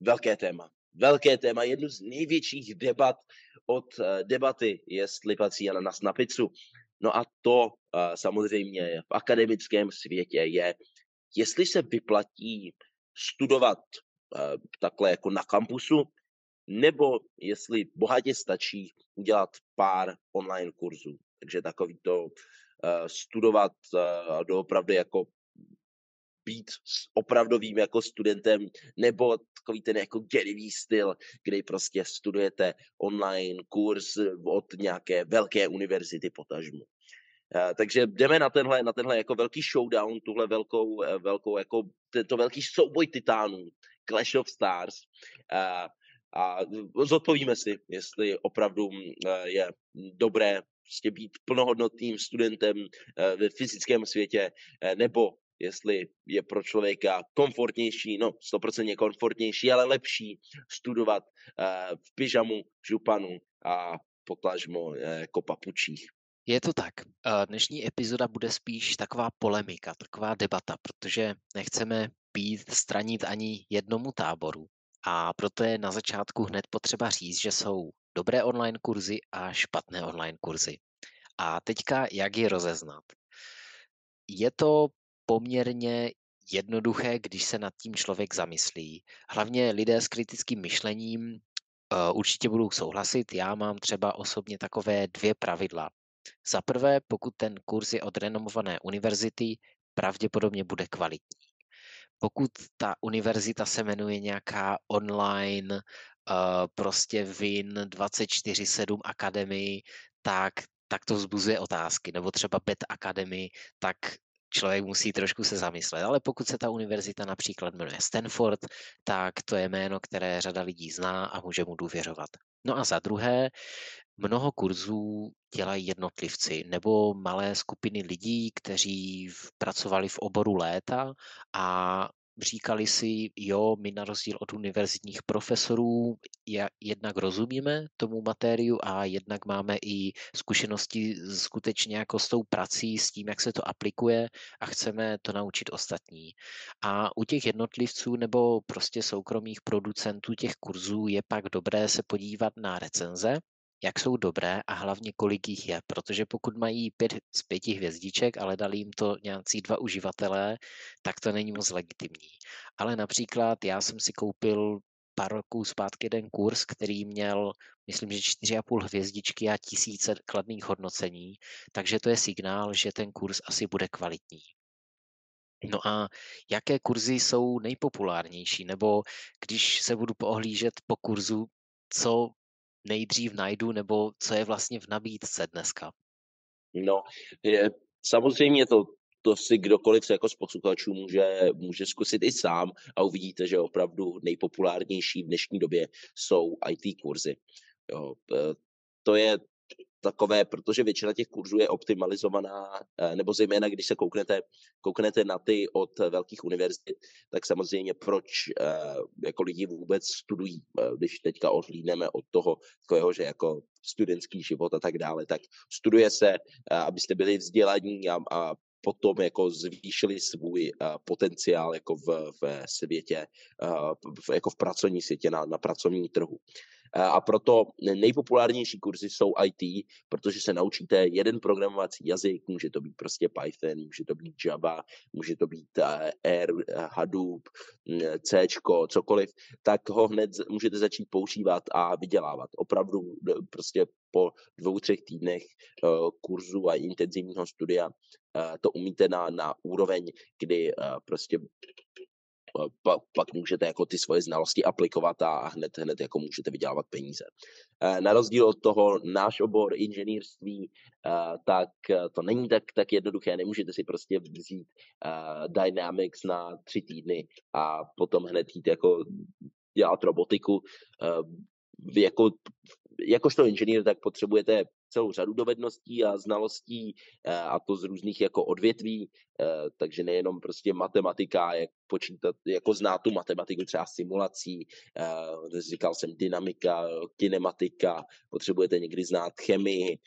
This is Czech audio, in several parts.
velké téma. Velké téma, jednu z největších debat od uh, debaty, jestli patří na nás na pizzu. No a to uh, samozřejmě v akademickém světě je, jestli se vyplatí studovat uh, takhle jako na kampusu, nebo jestli bohatě stačí udělat pár online kurzů. Takže takový to studovat doopravdy jako být opravdovým jako studentem, nebo takový ten jako gerivý styl, kdy prostě studujete online kurz od nějaké velké univerzity potažmu. Uh, takže jdeme na tenhle, na tenhle jako velký showdown, tuhle velkou, uh, velkou jako tento velký souboj titánů, Clash of Stars. Uh, a zodpovíme si, jestli opravdu je dobré prostě být plnohodnotným studentem ve fyzickém světě, nebo jestli je pro člověka komfortnější, no 100% komfortnější, ale lepší studovat v pyžamu, županu a potažmo jako papučích. Je to tak. Dnešní epizoda bude spíš taková polemika, taková debata, protože nechceme být stranit ani jednomu táboru. A proto je na začátku hned potřeba říct, že jsou dobré online kurzy a špatné online kurzy. A teďka, jak je rozeznat? Je to poměrně jednoduché, když se nad tím člověk zamyslí. Hlavně lidé s kritickým myšlením uh, určitě budou souhlasit. Já mám třeba osobně takové dvě pravidla. Za prvé, pokud ten kurz je od renomované univerzity, pravděpodobně bude kvalitní pokud ta univerzita se jmenuje nějaká online uh, prostě VIN 24-7 Academy, tak, tak to vzbuzuje otázky. Nebo třeba BET Academy, tak člověk musí trošku se zamyslet. Ale pokud se ta univerzita například jmenuje Stanford, tak to je jméno, které řada lidí zná a může mu důvěřovat. No a za druhé, mnoho kurzů dělají jednotlivci nebo malé skupiny lidí, kteří pracovali v oboru léta a říkali si, jo, my na rozdíl od univerzitních profesorů jednak rozumíme tomu matériu a jednak máme i zkušenosti skutečně jako s tou prací, s tím, jak se to aplikuje a chceme to naučit ostatní. A u těch jednotlivců nebo prostě soukromých producentů těch kurzů je pak dobré se podívat na recenze, jak jsou dobré a hlavně kolik jich je, protože pokud mají pět z pěti hvězdiček, ale dali jim to nějací dva uživatelé, tak to není moc legitimní. Ale například já jsem si koupil pár roků zpátky jeden kurz, který měl, myslím, že 4,5 hvězdičky a tisíce kladných hodnocení, takže to je signál, že ten kurz asi bude kvalitní. No a jaké kurzy jsou nejpopulárnější? Nebo když se budu poohlížet po kurzu, co nejdřív najdu, nebo co je vlastně v nabídce dneska? No, je, samozřejmě to, to si kdokoliv jako z posluchačů může, může zkusit i sám a uvidíte, že opravdu nejpopulárnější v dnešní době jsou IT kurzy. Jo, to je takové, protože většina těch kurzů je optimalizovaná, eh, nebo zejména když se kouknete, kouknete na ty od velkých univerzit, tak samozřejmě proč eh, jako lidi vůbec studují, eh, když teďka odhlídneme od toho, takového, že jako studentský život a tak dále, tak studuje se, abyste byli vzdělaní a, a potom jako zvýšili svůj potenciál jako v, v světě, jako v pracovní světě, na, na pracovním trhu. A proto nejpopulárnější kurzy jsou IT, protože se naučíte jeden programovací jazyk, může to být prostě Python, může to být Java, může to být R, Hadoop, C, cokoliv, tak ho hned můžete začít používat a vydělávat. Opravdu prostě po dvou, třech týdnech kurzu a intenzivního studia to umíte na, na úroveň, kdy prostě pak, pak můžete jako ty svoje znalosti aplikovat a hned, hned jako můžete vydělávat peníze. Eh, na rozdíl od toho náš obor inženýrství, eh, tak eh, to není tak, tak jednoduché, nemůžete si prostě vzít Dynamics na tři týdny a potom hned jít jako dělat robotiku. Jako, jakožto inženýr tak potřebujete celou řadu dovedností a znalostí a to z různých jako odvětví, takže nejenom prostě matematika, jak počítat, jako znát tu matematiku třeba simulací, říkal jsem dynamika, kinematika, potřebujete někdy znát chemii,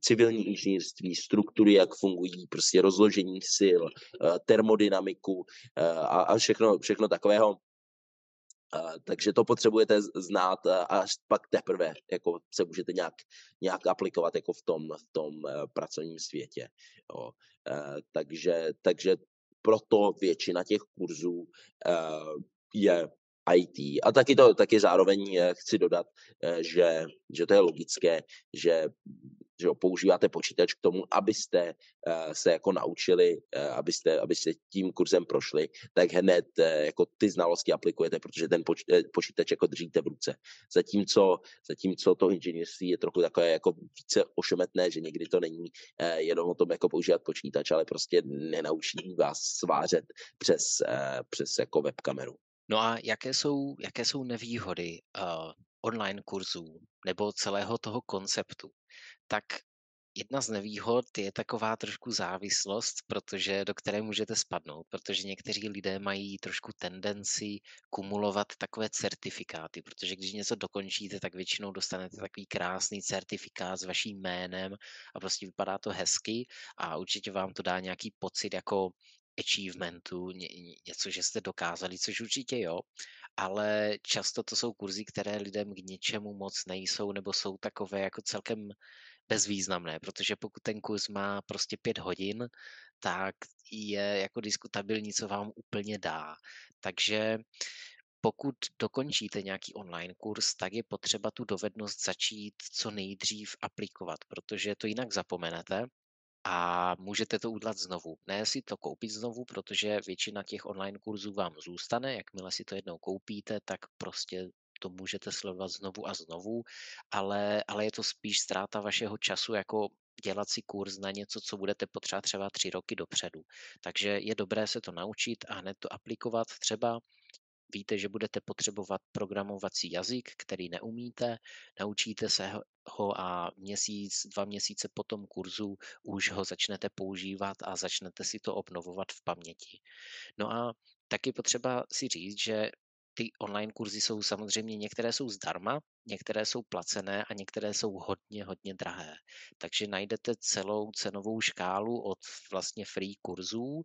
civilní inženýrství, struktury, jak fungují, prostě rozložení sil, termodynamiku a, a všechno, všechno takového takže to potřebujete znát a až pak teprve jako se můžete nějak, nějak aplikovat jako v tom, v tom uh, pracovním světě. Jo. Uh, takže, takže proto většina těch kurzů uh, je IT. A taky to taky zároveň chci dodat, že, že to je logické, že že jo, používáte počítač k tomu, abyste uh, se jako naučili, uh, abyste, abyste tím kurzem prošli, tak hned uh, jako ty znalosti aplikujete, protože ten poč, počítač jako držíte v ruce. Zatímco, zatímco to inženýrství je trochu takové jako více ošemetné, že někdy to není jenom o tom jako používat počítač, ale prostě nenaučí vás svářet přes, přes jako webkameru. No a jaké jsou, jaké jsou nevýhody uh, online kurzů nebo celého toho konceptu? Tak jedna z nevýhod je taková trošku závislost, protože do které můžete spadnout, protože někteří lidé mají trošku tendenci kumulovat takové certifikáty, protože když něco dokončíte, tak většinou dostanete takový krásný certifikát s vaším jménem a prostě vypadá to hezky a určitě vám to dá nějaký pocit jako achievementu, ně, něco, že jste dokázali, což určitě jo, ale často to jsou kurzy, které lidem k ničemu moc nejsou, nebo jsou takové jako celkem bezvýznamné, protože pokud ten kurz má prostě pět hodin, tak je jako diskutabilní, co vám úplně dá. Takže pokud dokončíte nějaký online kurz, tak je potřeba tu dovednost začít co nejdřív aplikovat, protože to jinak zapomenete a můžete to udělat znovu. Ne si to koupit znovu, protože většina těch online kurzů vám zůstane. Jakmile si to jednou koupíte, tak prostě to můžete sledovat znovu a znovu, ale, ale je to spíš ztráta vašeho času jako dělat si kurz na něco, co budete potřebovat třeba tři roky dopředu. Takže je dobré se to naučit a hned to aplikovat třeba Víte, že budete potřebovat programovací jazyk, který neumíte, naučíte se ho a měsíc, dva měsíce po tom kurzu už ho začnete používat a začnete si to obnovovat v paměti. No a taky potřeba si říct, že ty online kurzy jsou samozřejmě, některé jsou zdarma, některé jsou placené a některé jsou hodně, hodně drahé. Takže najdete celou cenovou škálu od vlastně free kurzů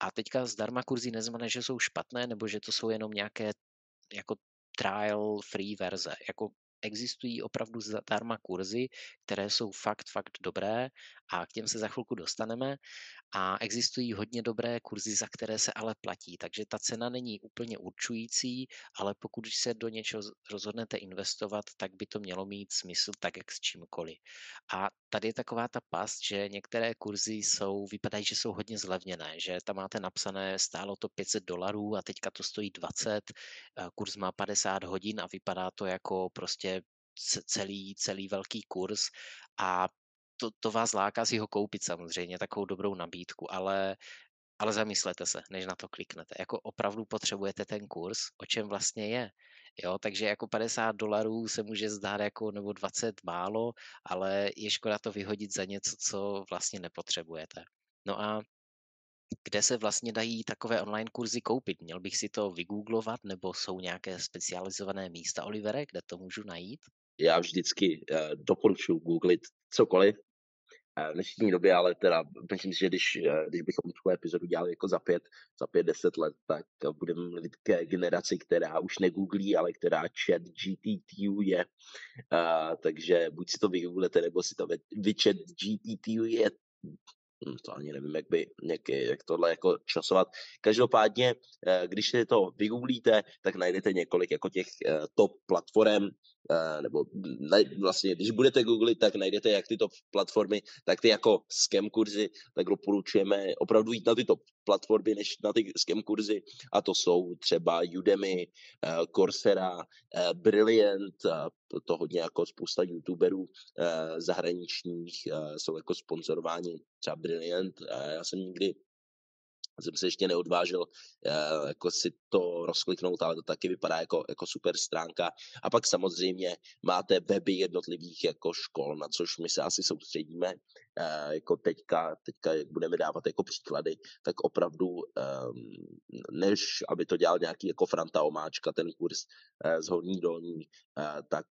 a teďka zdarma kurzy neznamená, že jsou špatné nebo že to jsou jenom nějaké jako trial free verze. Jako existují opravdu zdarma kurzy, které jsou fakt, fakt dobré a k těm se za chvilku dostaneme. A existují hodně dobré kurzy, za které se ale platí, takže ta cena není úplně určující, ale pokud se do něčeho rozhodnete investovat, tak by to mělo mít smysl tak, jak s čímkoliv. A tady je taková ta past, že některé kurzy jsou, vypadají, že jsou hodně zlevněné, že tam máte napsané, stálo to 500 dolarů a teďka to stojí 20, kurz má 50 hodin a vypadá to jako prostě celý, celý velký kurz a to, to vás láká si ho koupit samozřejmě, takovou dobrou nabídku, ale, ale zamyslete se, než na to kliknete. Jako opravdu potřebujete ten kurz, o čem vlastně je. Jo, takže jako 50 dolarů se může zdát jako nebo 20 málo, ale je škoda to vyhodit za něco, co vlastně nepotřebujete. No a kde se vlastně dají takové online kurzy koupit? Měl bych si to vygooglovat, nebo jsou nějaké specializované místa, Olivere, kde to můžu najít? Já vždycky uh, doporučuji googlit cokoliv, dnešní době, ale teda myslím si, že když, eh, když bychom tuhle epizodu dělali jako za pět, za pět, deset let, tak budeme mluvit ke generaci, která už negooglí, ale která chat GPTU je. Uh, takže buď si to vygooglete, nebo si to vy, vy chat GPTU je to ani nevím, jak, by, jak, jak tohle jako časovat. Každopádně, eh, když si to vygooglíte, tak najdete několik jako těch eh, top platform, eh, nebo vlastně, když budete googlit, tak najdete jak ty top platformy, tak ty jako scam kurzy, tak doporučujeme opravdu jít na ty top platformy, než na ty scam kurzy, a to jsou třeba Udemy, Coursera, Brilliant, to hodně jako spousta youtuberů zahraničních jsou jako sponzorováni třeba Brilliant. Já jsem nikdy jsem se ještě neodvážil uh, jako si to rozkliknout, ale to taky vypadá jako, jako super stránka. A pak samozřejmě máte weby jednotlivých jako škol, na což my se asi soustředíme. Uh, jako teďka, teďka, jak budeme dávat jako příklady, tak opravdu, um, než aby to dělal nějaký jako Franta Omáčka, ten kurz uh, z Horní dolní, tak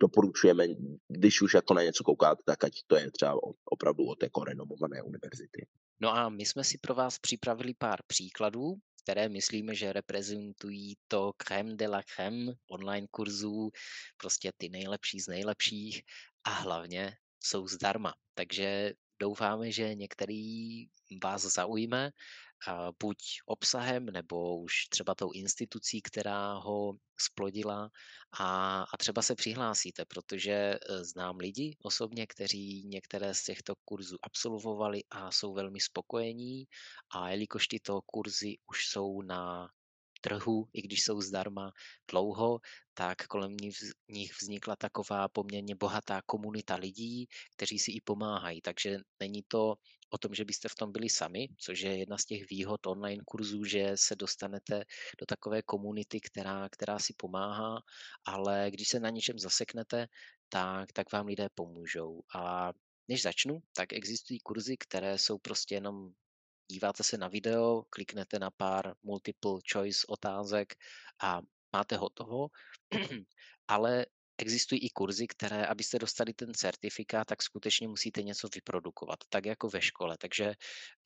doporučujeme, když už jako na něco koukáte, tak ať to je třeba opravdu od jako renomované univerzity. No a my jsme si pro vás připravili pár příkladů, které myslíme, že reprezentují to crème de la crème online kurzů, prostě ty nejlepší z nejlepších a hlavně jsou zdarma. Takže doufáme, že některý vás zaujme buď obsahem nebo už třeba tou institucí, která ho splodila a, a třeba se přihlásíte, protože e, znám lidi osobně, kteří některé z těchto kurzů absolvovali a jsou velmi spokojení. A jelikož tyto kurzy už jsou na trhu, i když jsou zdarma dlouho, tak kolem nich vznikla taková poměrně bohatá komunita lidí, kteří si i pomáhají. Takže není to o tom, že byste v tom byli sami, což je jedna z těch výhod online kurzů, že se dostanete do takové komunity, která, která si pomáhá, ale když se na něčem zaseknete, tak, tak vám lidé pomůžou. A než začnu, tak existují kurzy, které jsou prostě jenom díváte se na video, kliknete na pár multiple choice otázek a máte hotovo, ale existují i kurzy, které, abyste dostali ten certifikát, tak skutečně musíte něco vyprodukovat, tak jako ve škole. Takže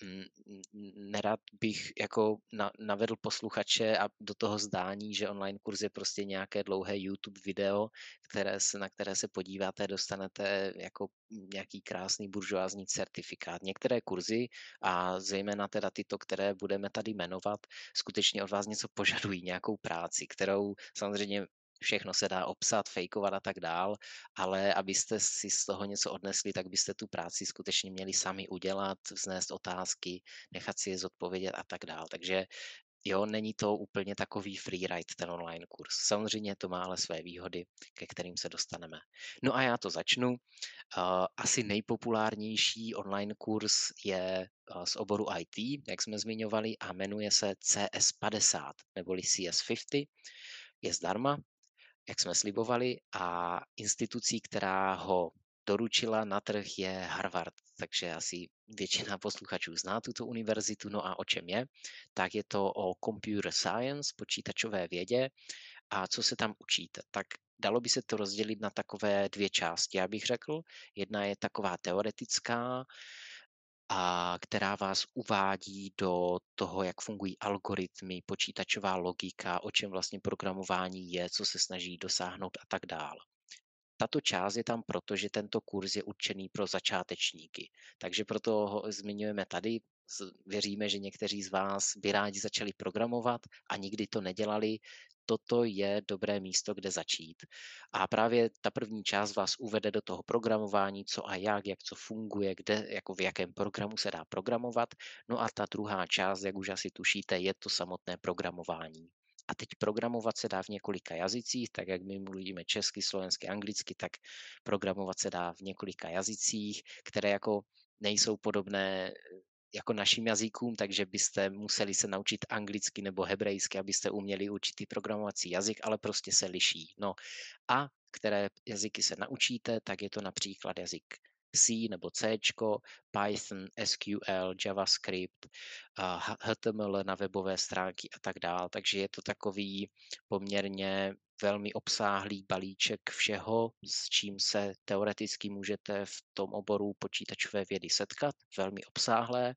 mm, nerad bych jako na, navedl posluchače a do toho zdání, že online kurz je prostě nějaké dlouhé YouTube video, které se, na které se podíváte, dostanete jako nějaký krásný buržoázní certifikát. Některé kurzy a zejména teda tyto, které budeme tady jmenovat, skutečně od vás něco požadují, nějakou práci, kterou samozřejmě všechno se dá obsat, fejkovat a tak dál, ale abyste si z toho něco odnesli, tak byste tu práci skutečně měli sami udělat, vznést otázky, nechat si je zodpovědět a tak dál. Takže jo, není to úplně takový freeride ten online kurz. Samozřejmě to má ale své výhody, ke kterým se dostaneme. No a já to začnu. Asi nejpopulárnější online kurz je z oboru IT, jak jsme zmiňovali, a jmenuje se CS50 neboli CS50. Je zdarma, jak jsme slibovali, a institucí, která ho doručila na trh, je Harvard. Takže asi většina posluchačů zná tuto univerzitu. No a o čem je? Tak je to o computer science, počítačové vědě. A co se tam učíte? Tak dalo by se to rozdělit na takové dvě části, já bych řekl. Jedna je taková teoretická, a která vás uvádí do toho, jak fungují algoritmy, počítačová logika, o čem vlastně programování je, co se snaží dosáhnout a tak dále. Tato část je tam proto, že tento kurz je určený pro začátečníky. Takže proto ho zmiňujeme tady. Věříme, že někteří z vás by rádi začali programovat a nikdy to nedělali, toto je dobré místo, kde začít. A právě ta první část vás uvede do toho programování, co a jak, jak co funguje, kde, jako v jakém programu se dá programovat. No a ta druhá část, jak už asi tušíte, je to samotné programování. A teď programovat se dá v několika jazycích, tak jak my mluvíme česky, slovensky, anglicky, tak programovat se dá v několika jazycích, které jako nejsou podobné jako našim jazykům, takže byste museli se naučit anglicky nebo hebrejsky, abyste uměli určitý programovací jazyk, ale prostě se liší. No a které jazyky se naučíte, tak je to například jazyk C nebo C, Python, SQL, JavaScript, HTML na webové stránky a tak dále. Takže je to takový poměrně velmi obsáhlý balíček všeho, s čím se teoreticky můžete v tom oboru počítačové vědy setkat, velmi obsáhlé.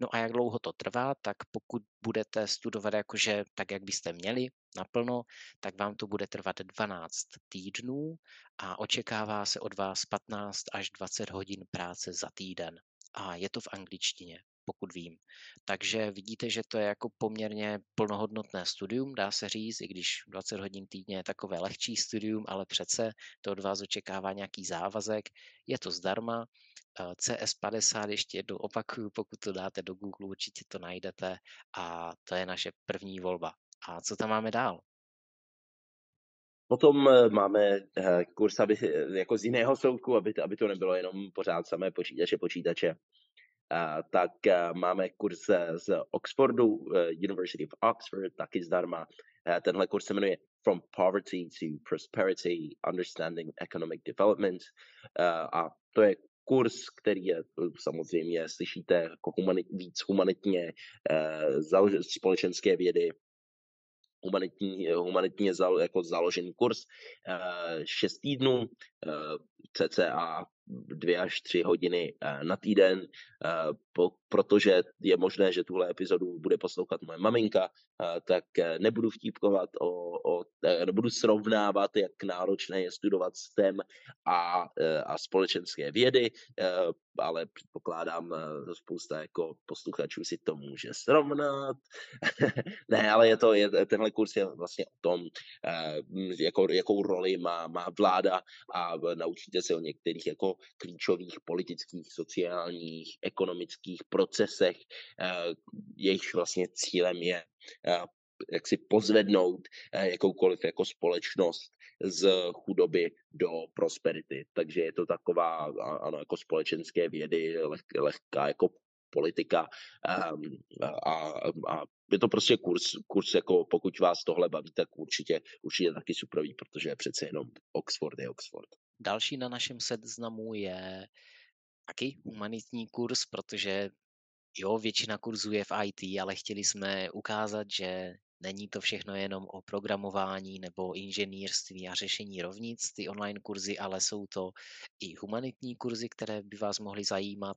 No a jak dlouho to trvá, tak pokud budete studovat jakože tak, jak byste měli, naplno, tak vám to bude trvat 12 týdnů a očekává se od vás 15 až 20 hodin práce za týden. A je to v angličtině pokud vím. Takže vidíte, že to je jako poměrně plnohodnotné studium, dá se říct, i když 20 hodin týdně je takové lehčí studium, ale přece to od vás očekává nějaký závazek. Je to zdarma. Eh, CS50 ještě jednou opakuju, pokud to dáte do Google, určitě to najdete a to je naše první volba. A co tam máme dál? Potom eh, máme eh, kurz aby, jako z jiného soudku, aby aby to nebylo jenom pořád samé počítače, počítače tak máme kurz z Oxfordu, University of Oxford, taky zdarma. Tenhle kurz se jmenuje From Poverty to Prosperity, Understanding Economic Development. A to je kurz, který je samozřejmě, slyšíte, jako humanit, víc humanitně, založen, společenské vědy, humanitní, humanitně zalo, jako založený kurz, šest týdnů, cca dvě až tři hodiny na týden, protože je možné, že tuhle epizodu bude poslouchat moje maminka, tak nebudu vtípkovat o, o nebudu srovnávat, jak náročné je studovat STEM a, a společenské vědy, ale předpokládám, že spousta jako posluchačů si to může srovnat. ne, ale je to, je, tenhle kurz je vlastně o tom, jako, jakou roli má, má vláda a naučíte se o některých jako klíčových politických, sociálních, ekonomických procesech, eh, jejichž vlastně cílem je eh, jak si pozvednout eh, jakoukoliv jako společnost z chudoby do prosperity. Takže je to taková, ano, jako společenské vědy, leh, lehká jako politika um, a, a je to prostě kurz, kurz jako pokud vás tohle baví, tak určitě, určitě taky suprový, protože je přece jenom Oxford je Oxford. Další na našem seznamu je taky humanitní kurz, protože jo, většina kurzů je v IT, ale chtěli jsme ukázat, že není to všechno jenom o programování nebo inženýrství a řešení rovnic, ty online kurzy, ale jsou to i humanitní kurzy, které by vás mohly zajímat.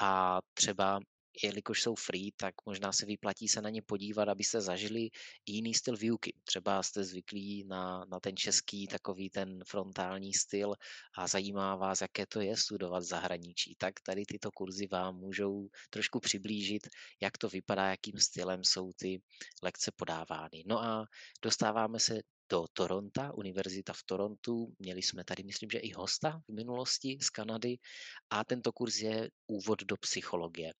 A třeba jelikož jsou free, tak možná se vyplatí se na ně podívat, abyste zažili jiný styl výuky. Třeba jste zvyklí na, na ten český takový ten frontální styl a zajímá vás, jaké to je studovat v zahraničí. Tak tady tyto kurzy vám můžou trošku přiblížit, jak to vypadá, jakým stylem jsou ty lekce podávány. No a dostáváme se do Toronto, univerzita v Torontu. Měli jsme tady, myslím, že i hosta v minulosti z Kanady a tento kurz je úvod do psychologie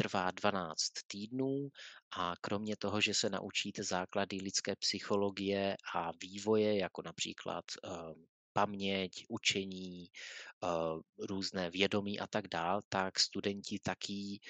trvá 12 týdnů a kromě toho, že se naučíte základy lidské psychologie a vývoje, jako například uh, paměť, učení, uh, různé vědomí a tak dál, tak studenti taky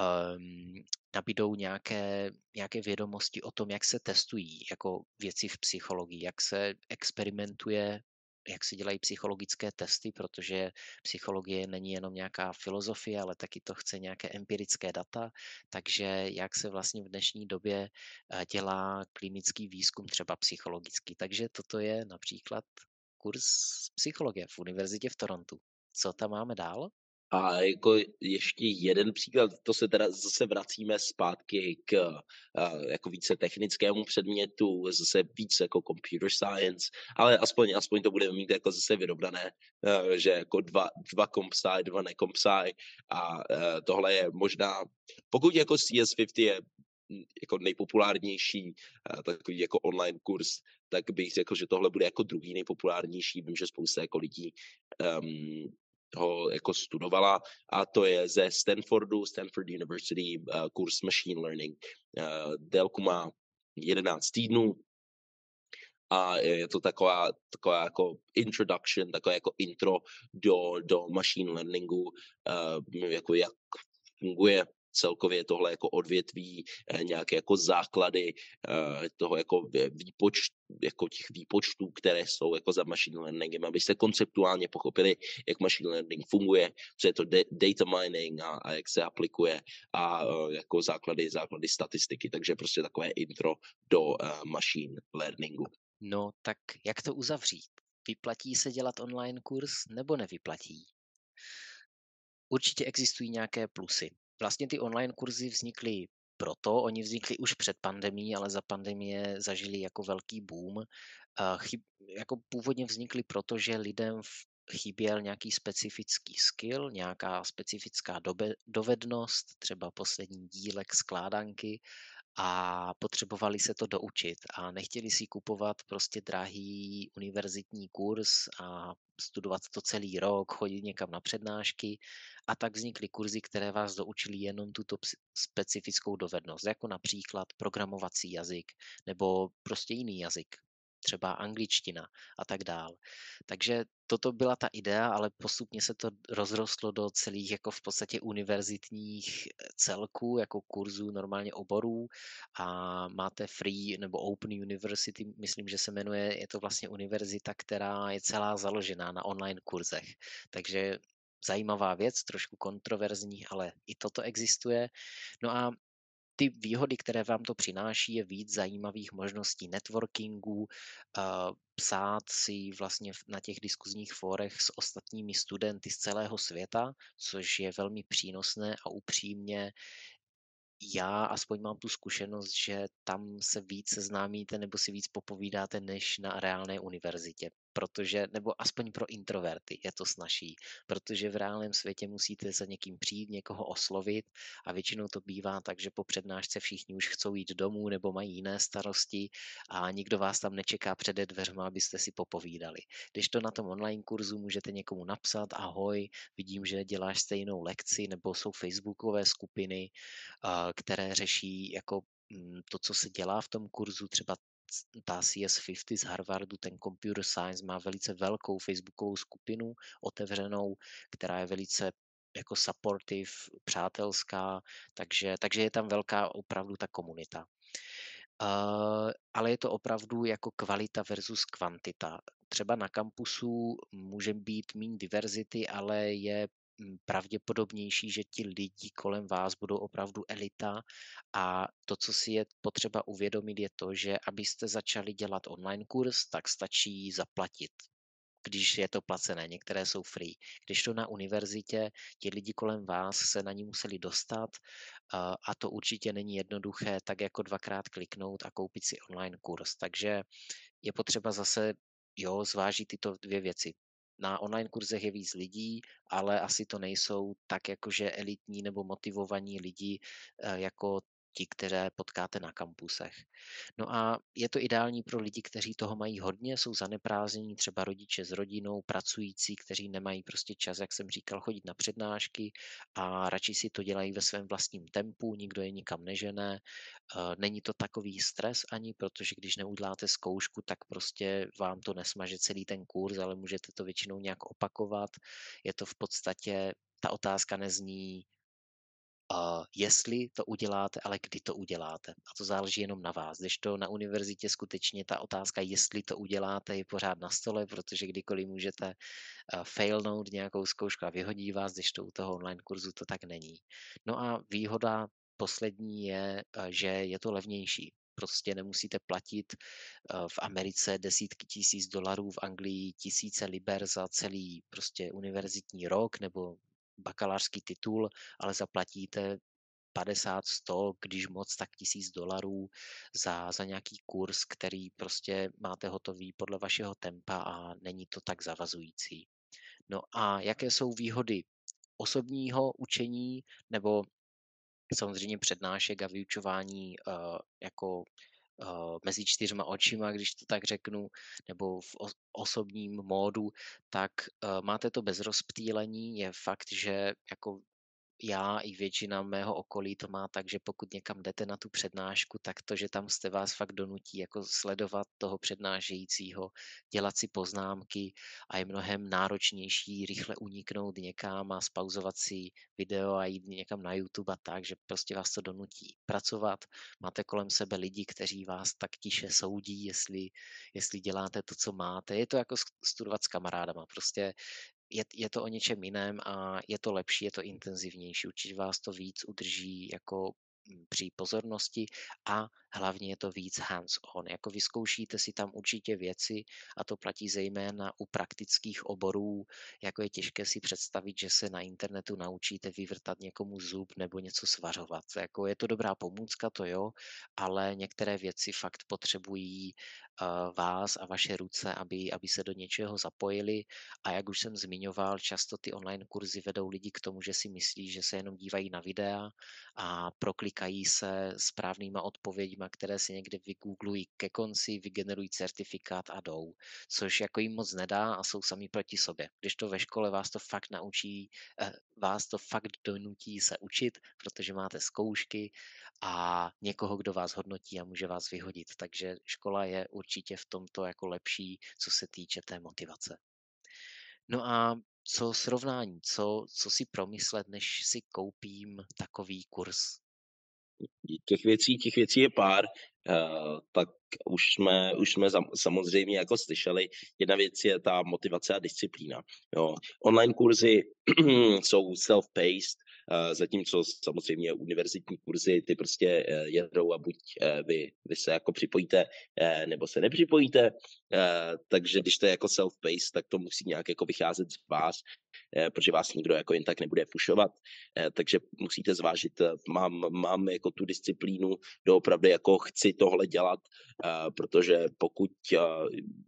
um, nabídou nějaké, nějaké vědomosti o tom, jak se testují jako věci v psychologii, jak se experimentuje jak se dělají psychologické testy, protože psychologie není jenom nějaká filozofie, ale taky to chce nějaké empirické data, takže jak se vlastně v dnešní době eh, dělá klinický výzkum třeba psychologický. Takže toto je například kurz psychologie v univerzitě v Torontu. Co tam máme dál? A jako ještě jeden příklad, to se teda zase vracíme zpátky k jako více technickému předmětu, zase více jako computer science, ale aspoň, aspoň to budeme mít jako zase vyrovnané, že jako dva, dva compsci, dva necompsci a tohle je možná, pokud jako CS50 je jako nejpopulárnější takový jako online kurz, tak bych řekl, že tohle bude jako druhý nejpopulárnější. Vím, že spousta jako lidí um, ho jako studovala a to je ze Stanfordu, Stanford University, uh, kurz Machine Learning. Uh, délku má 11 týdnů a je to taková, taková jako introduction, takové jako intro do, do machine learningu, uh, jako jak funguje celkově tohle jako odvětví, eh, nějaké jako základy eh, toho jako výpoč, jako těch výpočtů, které jsou jako za machine learningem, abyste konceptuálně pochopili, jak machine learning funguje, co je to data mining a, a jak se aplikuje a eh, jako základy, základy statistiky. Takže prostě takové intro do machine learningu. No tak jak to uzavřít? Vyplatí se dělat online kurz nebo nevyplatí? Určitě existují nějaké plusy. Vlastně ty online kurzy vznikly proto, oni vznikli už před pandemí, ale za pandemie zažili jako velký boom. Chyb, jako původně vznikly proto, že lidem chyběl nějaký specifický skill, nějaká specifická dobe, dovednost, třeba poslední dílek skládanky a potřebovali se to doučit a nechtěli si kupovat prostě drahý univerzitní kurz a studovat to celý rok, chodit někam na přednášky a tak vznikly kurzy, které vás doučili jenom tuto specifickou dovednost, jako například programovací jazyk nebo prostě jiný jazyk. Třeba angličtina a tak dál. Takže toto byla ta idea, ale postupně se to rozrostlo do celých jako v podstatě univerzitních eh, celků, jako kurzů normálně oborů a máte Free nebo Open University, myslím, že se jmenuje, je to vlastně univerzita, která je celá založená na online kurzech. Takže zajímavá věc, trošku kontroverzní, ale i toto existuje. No a ty výhody, které vám to přináší, je víc zajímavých možností networkingu, psát si vlastně na těch diskuzních fórech s ostatními studenty z celého světa, což je velmi přínosné a upřímně já aspoň mám tu zkušenost, že tam se víc seznámíte nebo si víc popovídáte než na reálné univerzitě protože, nebo aspoň pro introverty je to snaží, protože v reálném světě musíte za někým přijít, někoho oslovit a většinou to bývá tak, že po přednášce všichni už chcou jít domů nebo mají jiné starosti a nikdo vás tam nečeká před dveřma, abyste si popovídali. Když to na tom online kurzu můžete někomu napsat, ahoj, vidím, že děláš stejnou lekci, nebo jsou facebookové skupiny, které řeší jako mm, to, co se dělá v tom kurzu, třeba ta CS50 z Harvardu, ten Computer Science, má velice velkou facebookovou skupinu otevřenou, která je velice jako supportive, přátelská, takže, takže je tam velká opravdu ta komunita. Uh, ale je to opravdu jako kvalita versus kvantita. Třeba na kampusu může být méně diverzity, ale je pravděpodobnější, že ti lidi kolem vás budou opravdu elita a to, co si je potřeba uvědomit, je to, že abyste začali dělat online kurz, tak stačí zaplatit když je to placené, některé jsou free. Když to na univerzitě, ti lidi kolem vás se na ní museli dostat a to určitě není jednoduché, tak jako dvakrát kliknout a koupit si online kurz. Takže je potřeba zase jo, zvážit tyto dvě věci na online kurzech je víc lidí, ale asi to nejsou tak jakože elitní nebo motivovaní lidi eh, jako ti, které potkáte na kampusech. No a je to ideální pro lidi, kteří toho mají hodně, jsou zaneprázdnění, třeba rodiče s rodinou, pracující, kteří nemají prostě čas, jak jsem říkal, chodit na přednášky a radši si to dělají ve svém vlastním tempu, nikdo je nikam nežené. Eh, není to takový stres ani, protože když neuděláte zkoušku, tak prostě vám to nesmaže celý ten kurz, ale můžete to většinou nějak opakovat. Je to v podstatě, ta otázka nezní, jestli to uděláte, ale kdy to uděláte. A to záleží jenom na vás. Když to na univerzitě skutečně ta otázka, jestli to uděláte, je pořád na stole, protože kdykoliv můžete uh, failnout nějakou zkoušku a vyhodí vás, když to u toho online kurzu to tak není. No a výhoda poslední je, uh, že je to levnější prostě nemusíte platit v Americe desítky tisíc dolarů, v Anglii tisíce liber za celý prostě univerzitní rok nebo bakalářský titul, ale zaplatíte 50, 100, když moc, tak tisíc dolarů za, za nějaký kurz, který prostě máte hotový podle vašeho tempa a není to tak zavazující. No a jaké jsou výhody osobního učení nebo samozřejmě přednášek a vyučování uh, jako uh, mezi čtyřma očima, když to tak řeknu, nebo v osobním módu, tak uh, máte to bez rozptýlení. Je fakt, že jako já i většina mého okolí to má tak, že pokud někam jdete na tu přednášku, tak to, že tam jste vás fakt donutí jako sledovat toho přednášejícího, dělat si poznámky a je mnohem náročnější rychle uniknout někam a spauzovat si video a jít někam na YouTube a tak, že prostě vás to donutí pracovat. Máte kolem sebe lidi, kteří vás tak tiše soudí, jestli, jestli děláte to, co máte. Je to jako studovat s kamarádama. Prostě je, je to o něčem jiném a je to lepší, je to intenzivnější. Určitě vás to víc udrží jako mm, při pozornosti a hlavně je to víc hands-on. Jako vyzkoušíte si tam určitě věci a to platí zejména u praktických oborů, jako je těžké si představit, že se na internetu naučíte vyvrtat někomu zub nebo něco svařovat. Jako je to dobrá pomůcka, to jo, ale některé věci fakt potřebují vás a vaše ruce, aby, aby se do něčeho zapojili. A jak už jsem zmiňoval, často ty online kurzy vedou lidi k tomu, že si myslí, že se jenom dívají na videa a proklikají se správnýma odpověďma, které si někde vygooglují ke konci, vygenerují certifikát a jdou, což jako jim moc nedá a jsou sami proti sobě. Když to ve škole vás to fakt naučí, eh, vás to fakt donutí se učit, protože máte zkoušky a někoho, kdo vás hodnotí a může vás vyhodit. Takže škola je určitě v tomto jako lepší, co se týče té motivace. No a co srovnání, co, co si promyslet, než si koupím takový kurz? Těch věcí, těch věcí je pár, uh, tak už jsme, už jsme samozřejmě jako slyšeli. Jedna věc je ta motivace a disciplína. Jo. Online kurzy jsou self-paced, zatímco samozřejmě univerzitní kurzy, ty prostě eh, jedou a buď eh, vy, vy se jako připojíte, eh, nebo se nepřipojíte, takže když to je jako self-paced, tak to musí nějak jako vycházet z vás, protože vás nikdo jako jen tak nebude fušovat, takže musíte zvážit, mám, mám jako tu disciplínu, doopravdy jako chci tohle dělat, protože pokud,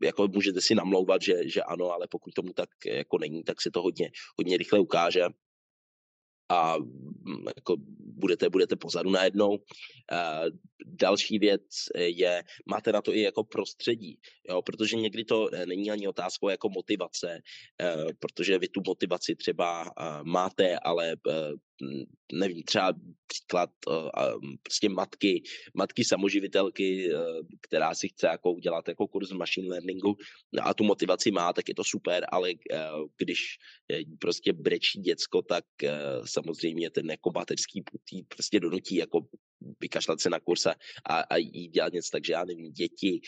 jako můžete si namlouvat, že, že ano, ale pokud tomu tak jako není, tak se to hodně, hodně rychle ukáže a mm, jako budete, budete pozadu najednou. Další věc je, máte na to i jako prostředí, jo, protože někdy to eh, není ani otázkou jako motivace, eh, protože vy tu motivaci třeba eh, máte, ale nevím, třeba příklad prostě matky, matky samoživitelky, která si chce jako udělat jako kurz machine learningu a tu motivaci má, tak je to super, ale když prostě brečí děcko, tak samozřejmě ten jako mateřský putý prostě donutí jako vykašlat se na kurse a, a jít dělat něco, takže já nevím, děti,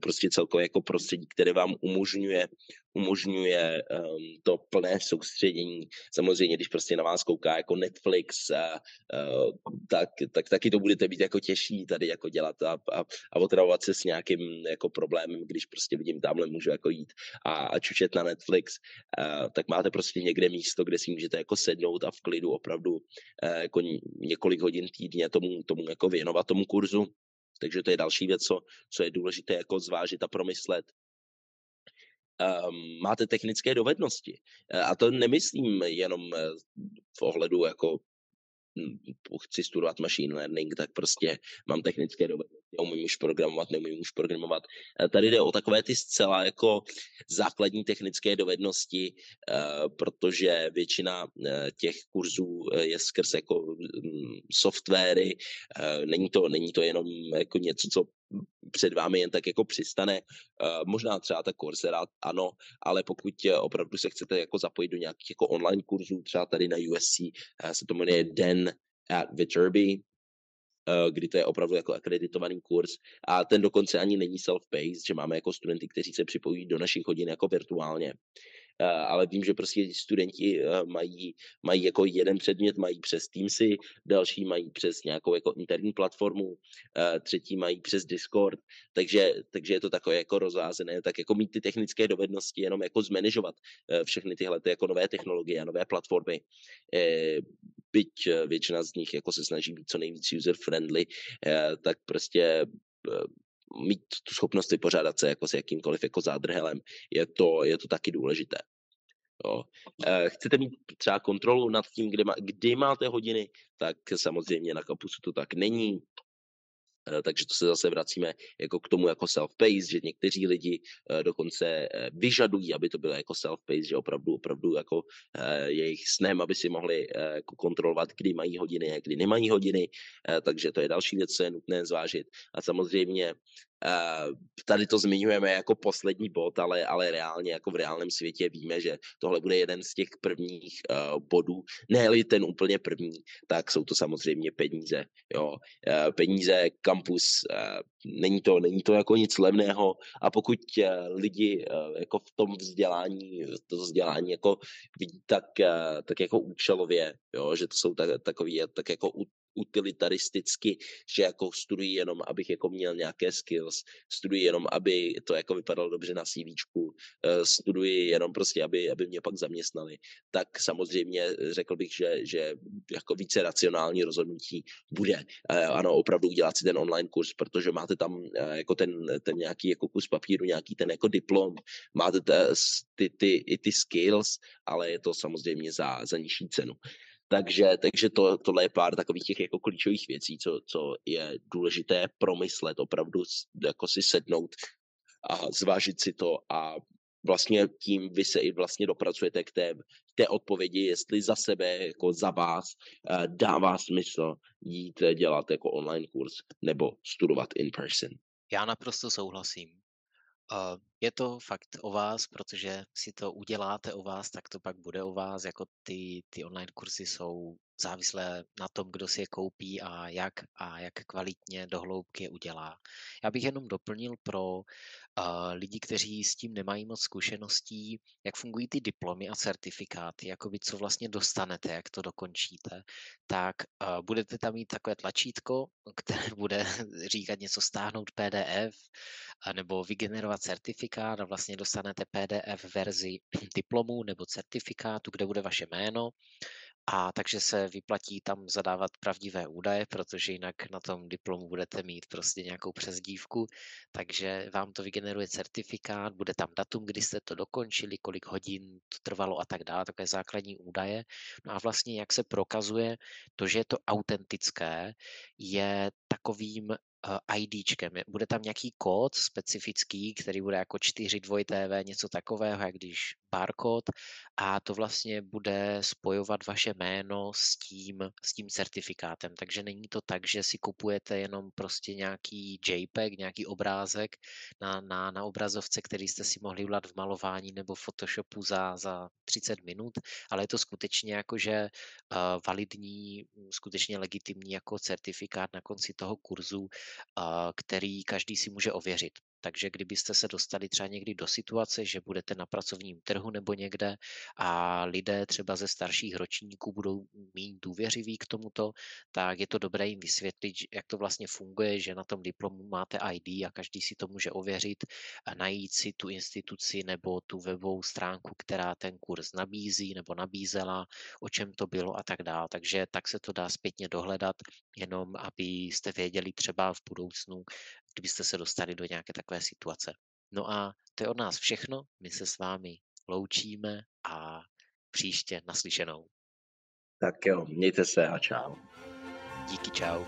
prostě celkově jako prostředí, které vám umožňuje umožňuje um, to plné soustředění. Samozřejmě, když prostě na vás kouká jako Netflix, a, uh, tak, tak taky to budete být jako těžší tady jako dělat a, a, a otravovat se s nějakým jako problémem, když prostě vidím, tamhle můžu jako jít a, a čučet na Netflix, uh, tak máte prostě někde místo, kde si můžete jako sednout a v klidu opravdu uh, jako několik hodin týdně tomu, tomu jako věnovat tomu kurzu. Takže to je další věc, co, co je důležité jako zvážit a promyslet máte technické dovednosti. E, a to nemyslím jenom e, v ohledu jako hm, chci studovat machine learning, tak prostě mám technické dovednosti, umím už programovat, neumím už programovat. E, tady jde o takové ty zcela jako základní technické dovednosti, protože většina těch kurzů je skrz jako hm, softwary, není to, není to jenom jako něco, co před vámi jen tak jako přistane. Uh, možná třeba ta Coursera, ano, ale pokud eh, opravdu se chcete jako zapojit do nějakých jako online kurzů, třeba tady na USC, eh, se to jmenuje Den at Viterbi, kdy to je opravdu jako akreditovaný kurz a ten dokonce ani není self-paced, že máme jako studenty, kteří se připojí do našich hodin jako virtuálně. Eh, ale vím, že prostě studenti eh, mají, mají jako jeden předmět, mají přes Teamsy, další mají přes nějakou jako interní platformu, eh, třetí mají přes Discord, takže, takže je to takové jako rozházené, tak jako mít ty technické dovednosti, jenom jako zmanežovat všechny tyhle ty jako nové technologie a nové platformy, byť většina z nich jako se snaží být co nejvíc user-friendly, tak prostě mít tu schopnost vypořádat se jako s jakýmkoliv jako zádrhelem, je to, je to taky důležité. Jo. Eh, chcete mít třeba kontrolu nad tím, kdy, má, kdy máte hodiny, tak samozřejmě na kampusu to tak není. Eh, takže to se zase vracíme jako k tomu jako self-paced, že někteří lidi eh, dokonce vyžadují, aby to bylo jako self-paced, že opravdu, opravdu jako jejich snem, aby si mohli jako kontrolovat, kdy mají hodiny a kdy nemají hodiny, takže to je další věc, co je nutné zvážit. A samozřejmě tady to zmiňujeme jako poslední bod, ale, ale reálně, jako v reálném světě víme, že tohle bude jeden z těch prvních uh, bodů. ne ten úplně první, tak jsou to samozřejmě peníze. Jo. Uh, peníze, kampus, není, to, není to jako nic levného a pokud lidi jako v tom vzdělání, to vzdělání jako vidí tak, tak jako účelově, jo, že to jsou tak, takový tak jako utilitaristicky, že jako studuji jenom, abych jako měl nějaké skills, studuji jenom, aby to jako vypadalo dobře na CV, eh, studuji jenom prostě, aby, aby mě pak zaměstnali, tak samozřejmě řekl bych, že, že jako více racionální rozhodnutí bude. Eh, ano, opravdu udělat si ten online kurz, protože máte tam eh, jako ten, ten nějaký jako kus papíru, nějaký ten jako diplom, máte ty, ty, i ty skills, ale je to samozřejmě za, za nižší cenu. Takže, takže to, tohle je pár takových těch jako klíčových věcí, co, co je důležité promyslet, opravdu jako si sednout a zvážit si to a vlastně tím vy se i vlastně dopracujete k té, té odpovědi, jestli za sebe, jako za vás, uh, dává smysl jít dělat jako online kurz nebo studovat in person. Já naprosto souhlasím. Uh, je to fakt o vás, protože si to uděláte o vás, tak to pak bude o vás. Jako ty, ty online kurzy jsou závislé na tom, kdo si je koupí a jak a jak kvalitně do hloubky je udělá. Já bych jenom doplnil pro uh, lidi, kteří s tím nemají moc zkušeností, jak fungují ty diplomy a certifikáty, jakoby co vlastně dostanete, jak to dokončíte, tak uh, budete tam mít takové tlačítko, které bude říkat něco stáhnout PDF nebo vygenerovat certifikát a vlastně dostanete PDF verzi diplomu nebo certifikátu, kde bude vaše jméno a takže se vyplatí tam zadávat pravdivé údaje, protože jinak na tom diplomu budete mít prostě nějakou přezdívku, takže vám to vygeneruje certifikát, bude tam datum, kdy jste to dokončili, kolik hodin to trvalo a tak dále, takové základní údaje. No a vlastně jak se prokazuje to, že je to autentické, je takovým uh, IDčkem. Bude tam nějaký kód specifický, který bude jako 4 2 TV, něco takového, jak když barkód a to vlastně bude spojovat vaše jméno s tím, s tím certifikátem. Takže není to tak, že si kupujete jenom prostě nějaký JPEG, nějaký obrázek na, na, na obrazovce, který jste si mohli udělat v malování nebo Photoshopu za, za 30 minut, ale je to skutečně jakože uh, validní, skutečně legitimní jako certifikát na konci toho kurzu, uh, který každý si může ověřit. Takže kdybyste se dostali třeba někdy do situace, že budete na pracovním trhu nebo někde a lidé třeba ze starších ročníků budou mít důvěřiví k tomuto, tak je to dobré jim vysvětlit, jak to vlastně funguje, že na tom diplomu máte ID a každý si to může ověřit a najít si tu instituci nebo tu webovou stránku, která ten kurz nabízí nebo nabízela, o čem to bylo a tak dále. Takže tak se to dá zpětně dohledat, jenom abyste věděli třeba v budoucnu, kdybyste se dostali do nějaké takové situace. No a to je od nás všechno. My se s vámi loučíme a příště naslyšenou. Tak jo, mějte se a čau. Díky, čau.